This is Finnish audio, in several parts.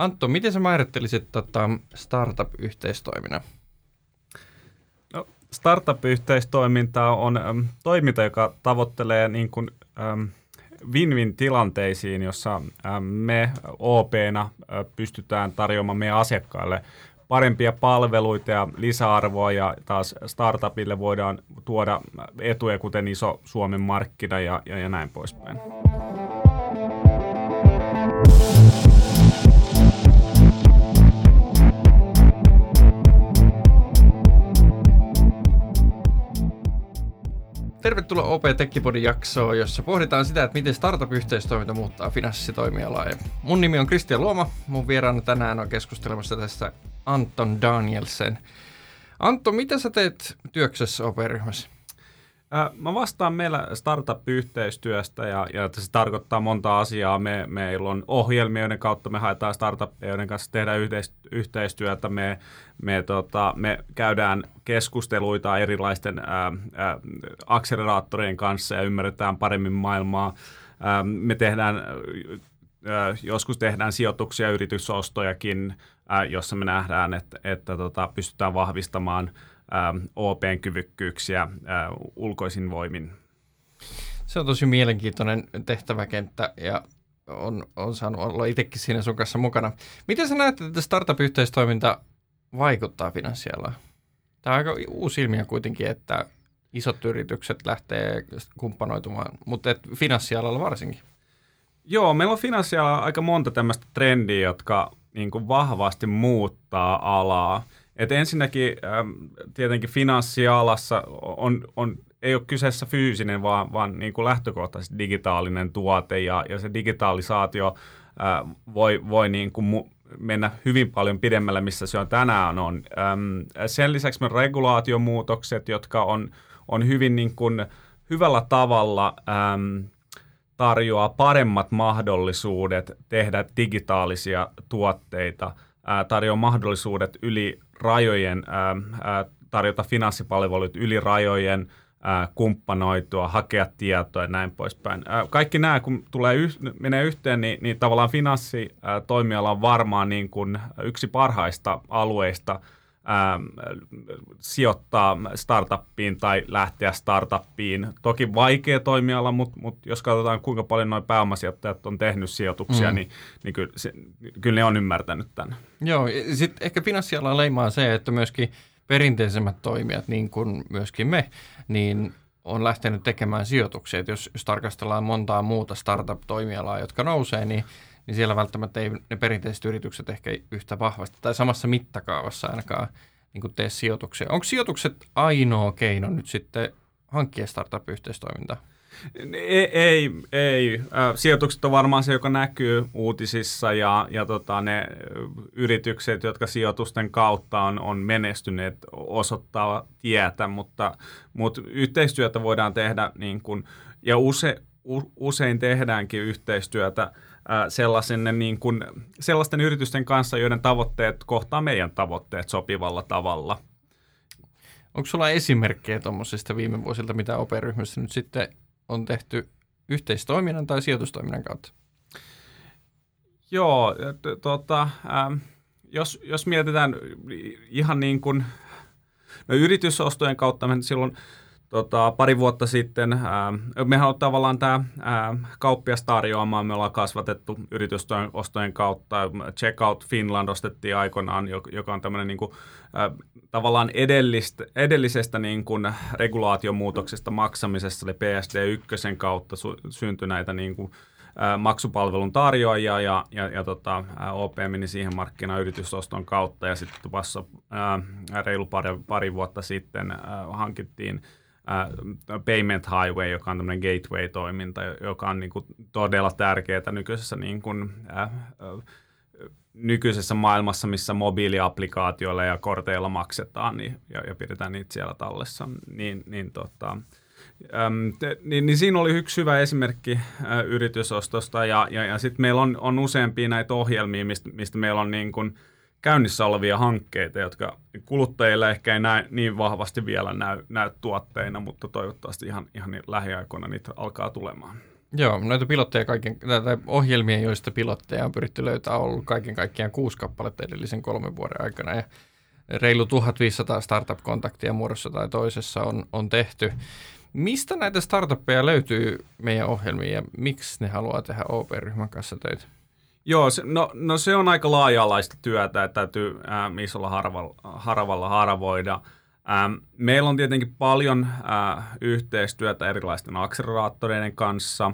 Antto, miten sä määrittelisit tota startup-yhteistoiminnan? No, startup-yhteistoiminta on äm, toiminta, joka tavoittelee niin kuin, äm, win-win tilanteisiin, jossa äm, me OP-na äh, pystytään tarjoamaan meidän asiakkaille parempia palveluita ja lisäarvoa ja taas startupille voidaan tuoda etuja, kuten iso Suomen markkina ja, ja, ja näin poispäin. Tervetuloa OP Tekkipodin jaksoon, jossa pohditaan sitä, että miten startup-yhteistoiminta muuttaa finanssitoimialaa. Ja mun nimi on Kristian Luoma. Mun vieraana tänään on keskustelemassa tästä Anton Danielsen. Antto, mitä sä teet työksessä OP-ryhmässä? Mä vastaan meillä startup-yhteistyöstä ja, ja se tarkoittaa monta asiaa. Me, meillä on ohjelmia, joiden kautta me haetaan startup joiden kanssa tehdään yhteistyötä. Me, me, tota, me käydään keskusteluita erilaisten ää, ää, akseleraattorien kanssa ja ymmärretään paremmin maailmaa. Ää, me tehdään, ää, joskus tehdään sijoituksia, yritysostojakin, ää, jossa me nähdään, että, että tota, pystytään vahvistamaan – Ähm, OPn kyvykkyyksiä äh, ulkoisin voimin. Se on tosi mielenkiintoinen tehtäväkenttä ja on, on saanut olla itsekin siinä sun kanssa mukana. Miten sä näet, että startup-yhteistoiminta vaikuttaa finanssialaan? Tämä on aika uusi ilmiö kuitenkin, että isot yritykset lähtee kumppanoitumaan, mutta et finanssialalla varsinkin. Joo, meillä on finanssialalla aika monta tämmöistä trendiä, jotka niin kuin vahvasti muuttaa alaa. Et ensinnäkin ähm, tietenkin finanssialassa on, on, ei ole kyseessä fyysinen, vaan, vaan niin kuin lähtökohtaisesti digitaalinen tuote ja, ja se digitalisaatio äh, voi, voi niin kuin mennä hyvin paljon pidemmälle, missä se on tänään on. Ähm, sen lisäksi me regulaatiomuutokset, jotka on, on hyvin niin kuin hyvällä tavalla ähm, tarjoaa paremmat mahdollisuudet tehdä digitaalisia tuotteita, äh, tarjoaa mahdollisuudet yli rajojen, ää, tarjota finanssipalveluita yli rajojen, ää, kumppanoitua, hakea tietoa ja näin poispäin. Ää, kaikki nämä, kun tulee yh, menee yhteen, niin, niin tavallaan finanssitoimiala on varmaan niin kuin yksi parhaista alueista sijoittaa startuppiin tai lähteä startuppiin. Toki vaikea toimiala, mutta, mutta jos katsotaan kuinka paljon noin pääomasijoittajat on tehnyt sijoituksia, mm. niin, niin kyllä, se, kyllä ne on ymmärtänyt tämän. Joo, sitten ehkä finanssiala leimaa se, että myöskin perinteisemmät toimijat, niin kuin myöskin me, niin on lähtenyt tekemään sijoituksia. Et jos, jos tarkastellaan montaa muuta startup-toimialaa, jotka nousee, niin, niin siellä välttämättä ei ne perinteiset yritykset ehkä yhtä vahvasti tai samassa mittakaavassa ainakaan niin tee sijoituksia. Onko sijoitukset ainoa keino nyt sitten hankkia startup-yhteistoimintaa? Ei, ei, ei. Sijoitukset on varmaan se, joka näkyy uutisissa ja, ja tota, ne yritykset, jotka sijoitusten kautta on, on menestyneet, osoittaa tietä, mutta, mutta yhteistyötä voidaan tehdä niin kuin, ja use, usein tehdäänkin yhteistyötä sellaisen, niin kuin, sellaisten yritysten kanssa, joiden tavoitteet kohtaa meidän tavoitteet sopivalla tavalla. Onko sulla esimerkkejä tuommoisista viime vuosilta, mitä operyhmässä nyt sitten on tehty yhteistoiminnan tai sijoitustoiminnan kautta? Joo, tota, ähm, jos, jos mietitään ihan niin kuin, no yritysostojen kautta, me silloin tota, pari vuotta sitten, ää, mehän on tavallaan tämä kauppias tarjoamaan, me ollaan kasvatettu yritysostojen kautta, Checkout Finland ostettiin aikoinaan, joka on tämmöinen niin kuin, tavallaan edellistä, edellisestä niin kuin regulaatiomuutoksesta maksamisessa, eli PSD1 kautta sy- syntyi näitä niin kuin, maksupalvelun tarjoajia ja, ja, ja tota, OP meni siihen markkinayritysoston kautta. Ja sitten tuossa reilu pari, pari vuotta sitten hankittiin Payment Highway, joka on tämmöinen gateway-toiminta, joka on niin kuin todella tärkeää nykyisessä, niin kuin, äh, nykyisessä maailmassa, missä mobiiliaplikaatioilla ja korteilla maksetaan niin, ja, ja pidetään niitä siellä tallessa. Niin, niin, tota, äm, te, niin, niin siinä oli yksi hyvä esimerkki äh, yritysostosta ja, ja, ja sitten meillä on, on useampia näitä ohjelmia, mistä, mistä meillä on niin kuin, käynnissä olevia hankkeita, jotka kuluttajille ehkä ei näy, niin vahvasti vielä näy, näy tuotteina, mutta toivottavasti ihan, ihan lähiaikoina niitä alkaa tulemaan. Joo, noita pilotteja kaiken, tai ohjelmia, joista pilotteja on pyritty löytää, on ollut kaiken kaikkiaan kuusi kappaletta edellisen kolmen vuoden aikana. Ja reilu 1500 startup-kontaktia muodossa tai toisessa on, on tehty. Mistä näitä startuppeja löytyy meidän ohjelmiin ja miksi ne haluaa tehdä OP-ryhmän kanssa töitä? Joo, se, no, no se on aika laaja-alaista työtä, että täytyy äh, isolla harvalla, harvalla harvoida. Ähm, meillä on tietenkin paljon äh, yhteistyötä erilaisten akseleraattoreiden kanssa.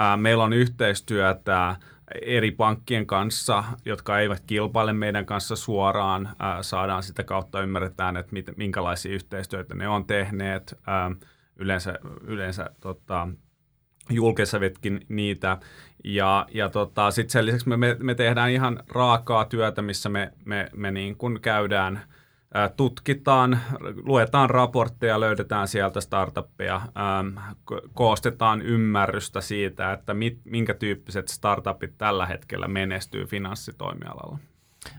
Äh, meillä on yhteistyötä eri pankkien kanssa, jotka eivät kilpaile meidän kanssa suoraan. Äh, saadaan sitä kautta ymmärretään, että mit, minkälaisia yhteistyötä ne on tehneet. Äh, yleensä yleensä tota, julkisavetkin niitä. Ja, ja tota, sitten sen lisäksi me, me tehdään ihan raakaa työtä, missä me, me, me niin kuin käydään, ää, tutkitaan, luetaan raportteja, löydetään sieltä startuppeja, koostetaan ymmärrystä siitä, että mit, minkä tyyppiset startupit tällä hetkellä menestyy finanssitoimialalla.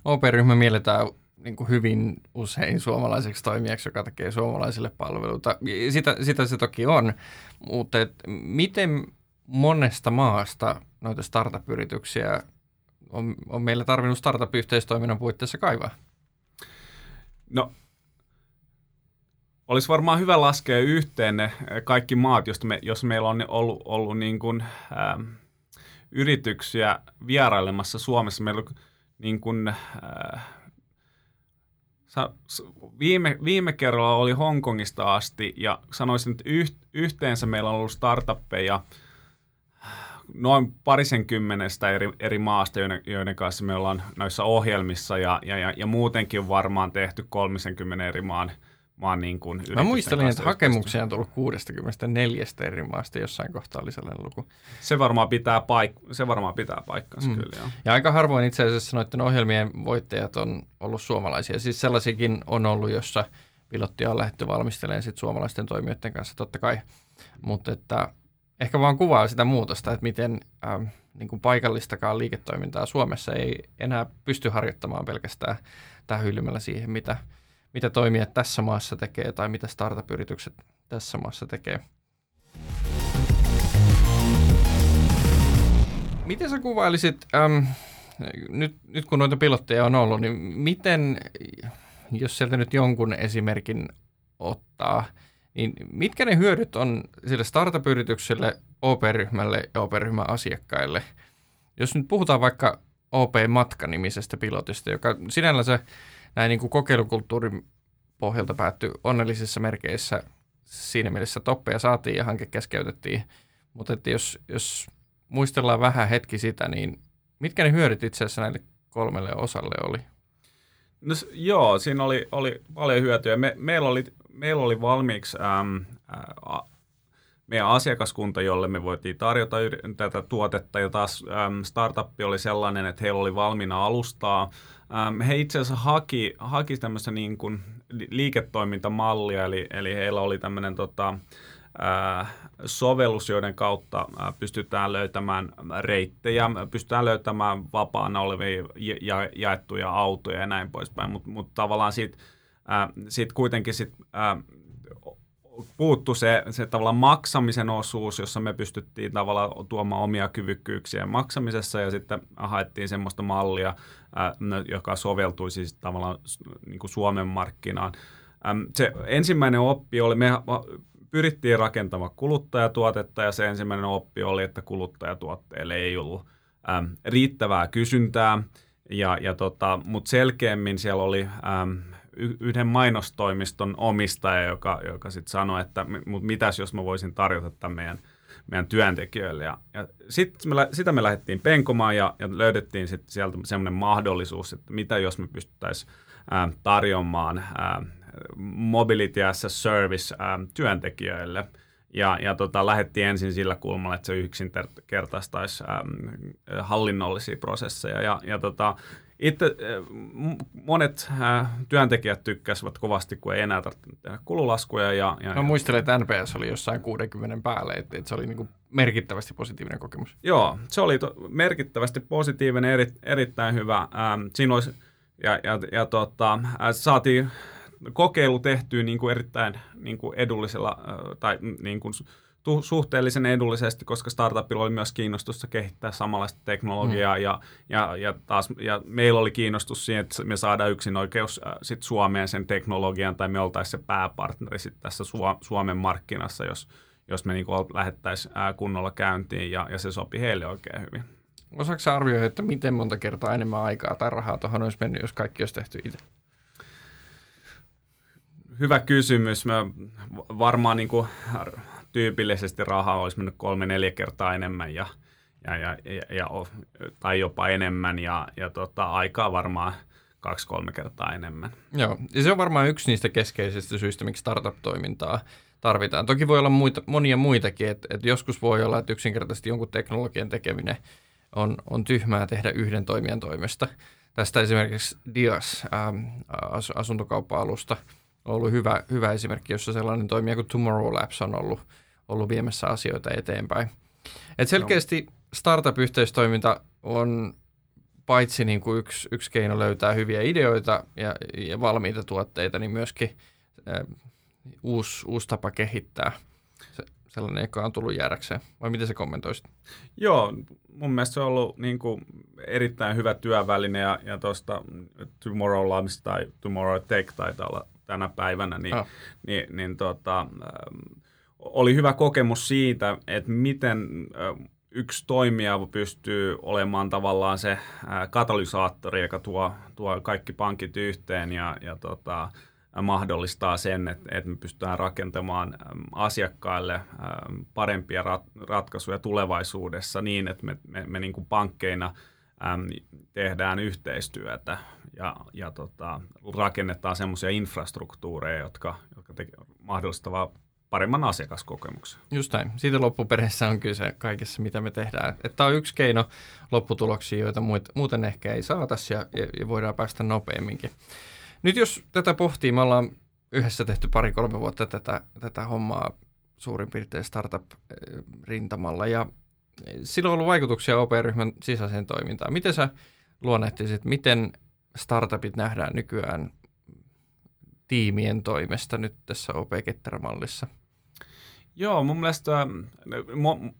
OP-ryhmä mielletään niin kuin hyvin usein suomalaiseksi toimijaksi, joka tekee suomalaisille palveluita. Sitä, sitä se toki on, mutta et miten monesta maasta noita startup-yrityksiä on, on meillä tarvinnut startup-yhteistoiminnan puitteissa kaivaa? No, olisi varmaan hyvä laskea yhteen ne kaikki maat, josta me, jos meillä on ollut, ollut niin kuin, ähm, yrityksiä vierailemassa Suomessa. Meillä on niin kuin, äh, viime, viime kerralla oli Hongkongista asti ja sanoisin, että yhteensä meillä on ollut startuppeja noin parisen kymmenestä eri, eri maasta, joiden, joiden kanssa me ollaan noissa ohjelmissa ja, ja, ja, ja muutenkin varmaan tehty 30 eri maan maan niin kuin Mä muistelin, että hakemuksia on tullut 64 eri maasta jossain kohtaa oli sellainen luku. Se varmaan pitää, paik- se varmaan pitää paikkansa mm. kyllä, joo. Ja aika harvoin itse asiassa noiden ohjelmien voittajat on ollut suomalaisia. Siis sellaisikin on ollut, jossa pilottia on lähdetty valmistelemaan sit suomalaisten toimijoiden kanssa totta kai. Mutta että ehkä vaan kuvaa sitä muutosta, että miten ähm, niin kuin paikallistakaan liiketoimintaa Suomessa ei enää pysty harjoittamaan pelkästään tähyilymällä siihen, mitä – mitä toimijat tässä maassa tekee tai mitä startup-yritykset tässä maassa tekee. Miten sä kuvailisit, äm, nyt, nyt kun noita pilotteja on ollut, niin miten, jos sieltä nyt jonkun esimerkin ottaa, niin mitkä ne hyödyt on sille startup-yritykselle, OP-ryhmälle ja OP-ryhmän asiakkaille? Jos nyt puhutaan vaikka OP-matka-nimisestä pilotista, joka sinällänsä näin niin kuin kokeilukulttuurin pohjalta päättyi onnellisissa merkeissä. Siinä mielessä toppeja saatiin ja hanke keskeytettiin. Mutta että jos, jos muistellaan vähän hetki sitä, niin mitkä ne hyödyt itse asiassa näille kolmelle osalle oli? No, joo, siinä oli, oli paljon hyötyä. Me, meillä, oli, meillä oli valmiiksi äm, meidän asiakaskunta, jolle me voitiin tarjota tätä tuotetta, ja taas äm, startup oli sellainen, että heillä oli valmiina alustaa. Ähm, he itse asiassa haki, haki tämmöistä niin kuin liiketoimintamallia, eli, eli heillä oli tämmöinen tota, sovellus, joiden kautta pystytään löytämään reittejä, pystytään löytämään vapaana olevia ja, jaettuja autoja ja näin poispäin, mutta mut tavallaan siitä äh, sit kuitenkin sit, äh, puuttu se, se tavallaan maksamisen osuus, jossa me pystyttiin tavallaan tuomaan omia kyvykkyyksiä maksamisessa ja sitten haettiin semmoista mallia, ää, joka soveltui siis tavallaan niin kuin Suomen markkinaan. Se ensimmäinen oppi oli, me pyrittiin rakentamaan kuluttajatuotetta ja se ensimmäinen oppi oli, että kuluttajatuotteille ei ollut riittävää kysyntää, ja, ja tota, mutta selkeämmin siellä oli äm, yhden mainostoimiston omistaja, joka, joka sitten sanoi, että mut mitäs jos mä voisin tarjota tämän meidän, meidän työntekijöille. Ja, ja sit me, sitä me lähdettiin penkomaan ja, ja löydettiin sit sieltä semmoinen mahdollisuus, että mitä jos me pystyttäisiin tarjoamaan ää, Mobility as a Service ää, työntekijöille. Ja, ja tota, lähdettiin ensin sillä kulmalla, että se yksinkertaistaisi ää, hallinnollisia prosesseja. Ja, ja tota, itse eh, monet äh, työntekijät tykkäsivät kovasti, kun ei enää tarvitse tehdä kululaskuja. Ja, ja, no muistelen, että NPS oli jossain 60 päälle, että, että se oli niin merkittävästi positiivinen kokemus. Joo, se oli to, merkittävästi positiivinen, eri, erittäin hyvä. Ähm, siinä olisi, ja, ja, ja tota, äh, saatiin kokeilu tehtyä niin kuin erittäin niin kuin edullisella äh, tai niin kuin suhteellisen edullisesti, koska startupilla oli myös kiinnostusta kehittää samanlaista teknologiaa mm. ja, ja, ja, taas, ja meillä oli kiinnostus siihen, että me saadaan yksin oikeus äh, sit Suomeen sen teknologian tai me oltaisiin se pääpartneri sit tässä Su- Suomen markkinassa, jos, jos me niin lähettäisiin äh, kunnolla käyntiin ja, ja se sopi heille oikein hyvin. Osaatko arvioida, että miten monta kertaa enemmän aikaa tai rahaa tuohon olisi mennyt, jos kaikki olisi tehty itse? Hyvä kysymys. Mä varmaan niin kuin tyypillisesti rahaa olisi mennyt kolme-neljä kertaa enemmän ja, ja, ja, ja, ja, tai jopa enemmän ja, ja tota, aikaa varmaan kaksi-kolme kertaa enemmän. Joo, ja se on varmaan yksi niistä keskeisistä syistä, miksi startup-toimintaa tarvitaan. Toki voi olla muita, monia muitakin, että et joskus voi olla, että yksinkertaisesti jonkun teknologian tekeminen on, on tyhmää tehdä yhden toimijan toimesta. Tästä esimerkiksi Dias, ähm, asuntokauppa-alusta, on ollut hyvä, hyvä esimerkki, jossa sellainen toimija kuin Tomorrow Labs on ollut, ollut viemässä asioita eteenpäin. Et selkeästi startup-yhteistoiminta on paitsi niin kuin yksi, yksi keino löytää hyviä ideoita ja, ja valmiita tuotteita, niin myöskin äh, uusi, uusi tapa kehittää se, sellainen, joka on tullut jäädäkseen. Vai miten se kommentoisit? Joo, mun mielestä se on ollut niin kuin erittäin hyvä työväline ja, ja tuosta Tomorrow Labs tai Tomorrow Tech taitaa olla tänä päivänä, niin, oh. niin, niin tota, oli hyvä kokemus siitä, että miten yksi toimija pystyy olemaan tavallaan se katalysaattori, joka tuo, tuo kaikki pankit yhteen ja, ja tota, mahdollistaa sen, että, että me pystytään rakentamaan asiakkaille parempia ratkaisuja tulevaisuudessa niin, että me, me, me niin kuin pankkeina tehdään yhteistyötä ja, ja tota, rakennetaan semmoisia infrastruktuureja, jotka, jotka mahdollistavat paremman asiakaskokemuksen. Just näin. Siitä loppuperässä on kyse kaikessa, mitä me tehdään. Tämä on yksi keino lopputuloksiin, joita muuten ehkä ei saataisi ja, ja voidaan päästä nopeamminkin. Nyt jos tätä pohtii, me ollaan yhdessä tehty pari-kolme vuotta tätä, tätä hommaa suurin piirtein startup-rintamalla ja sillä on ollut vaikutuksia OP-ryhmän sisäiseen toimintaan. Miten sä luonnehtisit, miten startupit nähdään nykyään tiimien toimesta nyt tässä OP-ketterämallissa? Joo, mun mielestä mo-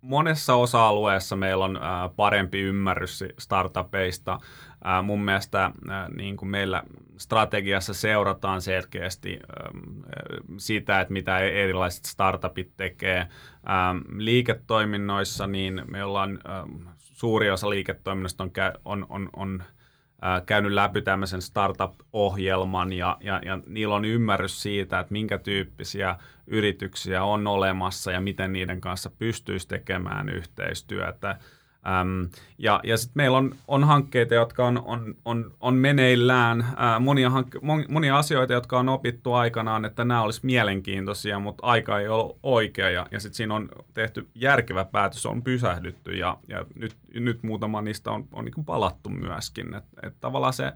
monessa osa-alueessa meillä on ää, parempi ymmärrys startupeista. Ää, mun mielestä ää, niin kuin meillä strategiassa seurataan selkeästi ää, sitä, että mitä erilaiset startupit tekee. Ää, liiketoiminnoissa niin me ollaan, suuri osa liiketoiminnasta on, on, on, on käynyt läpi tämmöisen startup-ohjelman ja, ja, ja niillä on ymmärrys siitä, että minkä tyyppisiä yrityksiä on olemassa ja miten niiden kanssa pystyisi tekemään yhteistyötä. Ähm, ja ja sitten meillä on, on hankkeita, jotka on, on, on, on meneillään, äh, monia, hank- monia asioita, jotka on opittu aikanaan, että nämä olisi mielenkiintoisia, mutta aika ei ole oikea ja, ja sitten siinä on tehty järkevä päätös, on pysähdytty ja, ja nyt, nyt muutama niistä on, on niin palattu myöskin. Että et tavallaan se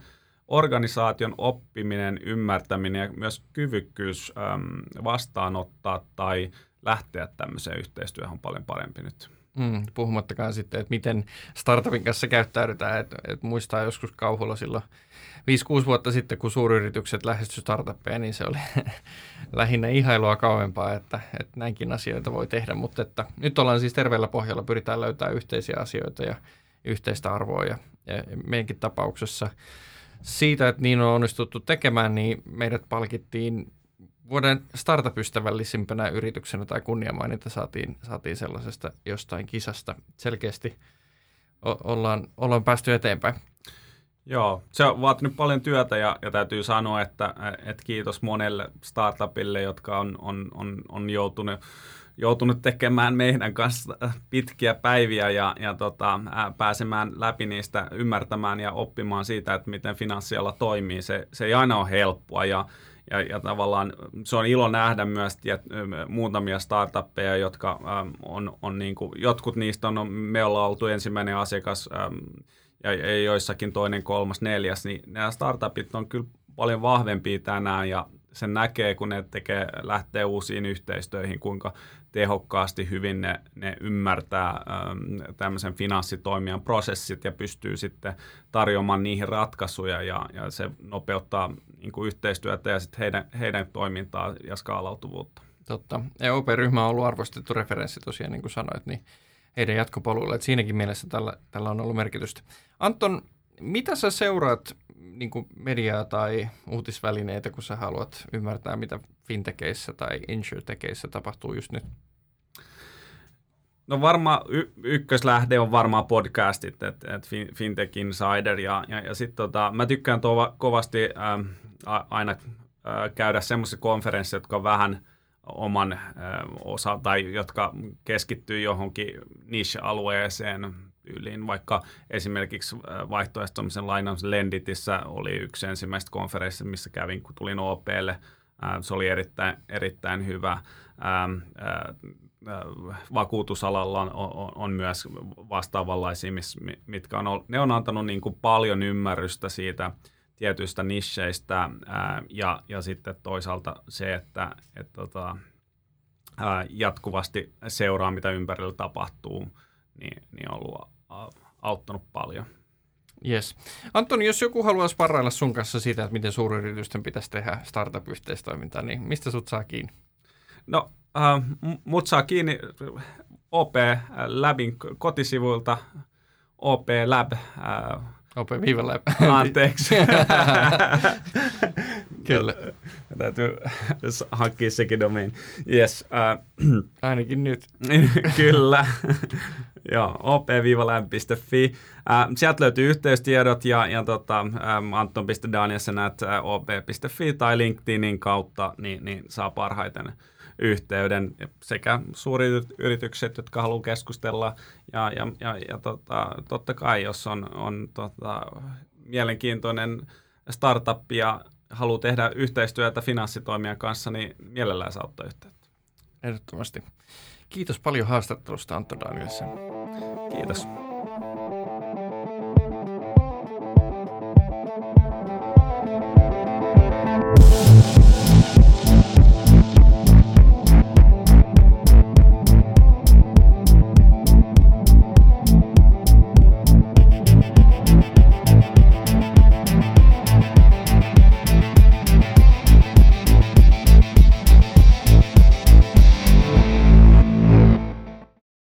organisaation oppiminen, ymmärtäminen ja myös kyvykkyys äm, vastaanottaa tai lähteä tämmöiseen yhteistyöhön on paljon parempi nyt. Mm, puhumattakaan sitten, että miten startupin kanssa käyttäydytään. Että et muistaa joskus kauhulla silloin 5-6 vuotta sitten, kun suuryritykset lähestyivät startuppeja, niin se oli lähinnä ihailua kauempaa, että, että näinkin asioita voi tehdä. Mutta että nyt ollaan siis terveellä pohjalla, pyritään löytämään yhteisiä asioita ja yhteistä arvoa. Ja, ja meidänkin tapauksessa siitä, että niin on onnistuttu tekemään, niin meidät palkittiin vuoden startup-ystävällisimpänä yrityksenä tai kunniamaininta saatiin, saatiin sellaisesta jostain kisasta. Selkeästi o- ollaan, ollaan päästy eteenpäin. Joo, se on vaatinut paljon työtä ja, ja täytyy sanoa, että, että kiitos monelle startupille, jotka on, on, on, on joutunut, joutunut tekemään meidän kanssa pitkiä päiviä ja, ja tota, pääsemään läpi niistä, ymmärtämään ja oppimaan siitä, että miten finanssiala toimii. Se, se ei aina ole helppoa ja, ja, ja tavallaan se on ilo nähdä myös tiet, muutamia startuppeja, jotka äm, on, on niin kuin, jotkut niistä on, me ollaan oltu ensimmäinen asiakas äm, ja, ja joissakin toinen, kolmas, neljäs, niin nämä startupit on kyllä paljon vahvempia tänään ja sen näkee, kun ne tekee, lähtee uusiin yhteistöihin, kuinka tehokkaasti hyvin ne, ne ymmärtää äm, tämmöisen finanssitoimijan prosessit ja pystyy sitten tarjoamaan niihin ratkaisuja ja, ja se nopeuttaa niin kuin yhteistyötä ja sitten heidän, heidän toimintaa ja skaalautuvuutta. Totta. EOP-ryhmä on ollut arvostettu referenssi tosiaan, niin kuin sanoit, niin heidän jatkopoluille. Että siinäkin mielessä tällä, tällä on ollut merkitystä. Anton, mitä sä seuraat niin kuin mediaa tai uutisvälineitä, kun sä haluat ymmärtää, mitä fintekeissä tai insurtekeissä tapahtuu just nyt? No varmaan y- ykköslähde on varmaan podcastit, että et Fintech Insider ja, ja, ja sitten tota, mä tykkään tova, kovasti ähm, aina äh, käydä semmoisia konferensseja, jotka on vähän oman äh, osa tai jotka keskittyy johonkin niche-alueeseen yliin, vaikka esimerkiksi äh, vaihtoehtoisen lainauksen Lenditissä oli yksi ensimmäistä konferenssia, missä kävin, kun tulin OPlle. Äh, se oli erittäin, erittäin hyvä. Ähm, äh, vakuutusalalla on, on, on myös vastaavanlaisia, mitkä on, ne on antanut niin kuin paljon ymmärrystä siitä tietyistä nisseistä ja, ja sitten toisaalta se, että et, tota, ää, jatkuvasti seuraa, mitä ympärillä tapahtuu, niin, niin on ollut auttanut paljon. Yes. Antoni, jos joku haluaa sparrailla sun kanssa siitä, että miten suuryritysten pitäisi tehdä startup-yhteistoimintaa, niin mistä sut saa kiinni? No, äh, mut saa kiinni OP Labin kotisivuilta, OP Lab. Äh, OP Viva Lab. Anteeksi. Kyllä. Täytyy hankkia sekin domain. Yes. Äh, Ainakin nyt. Kyllä. Joo, op-lämpi.fi. Äh, sieltä löytyy yhteystiedot ja, ja tota, ähm, anton.danielsen op.fi tai LinkedInin kautta, niin, niin saa parhaiten yhteyden sekä suurit yritykset, jotka haluaa keskustella ja, ja, ja, ja tota, totta kai, jos on, on tota, mielenkiintoinen startup ja haluaa tehdä yhteistyötä finanssitoimijan kanssa, niin mielellään saa ottaa yhteyttä. Ehdottomasti. Kiitos paljon haastattelusta Antto Danielsen. Kiitos.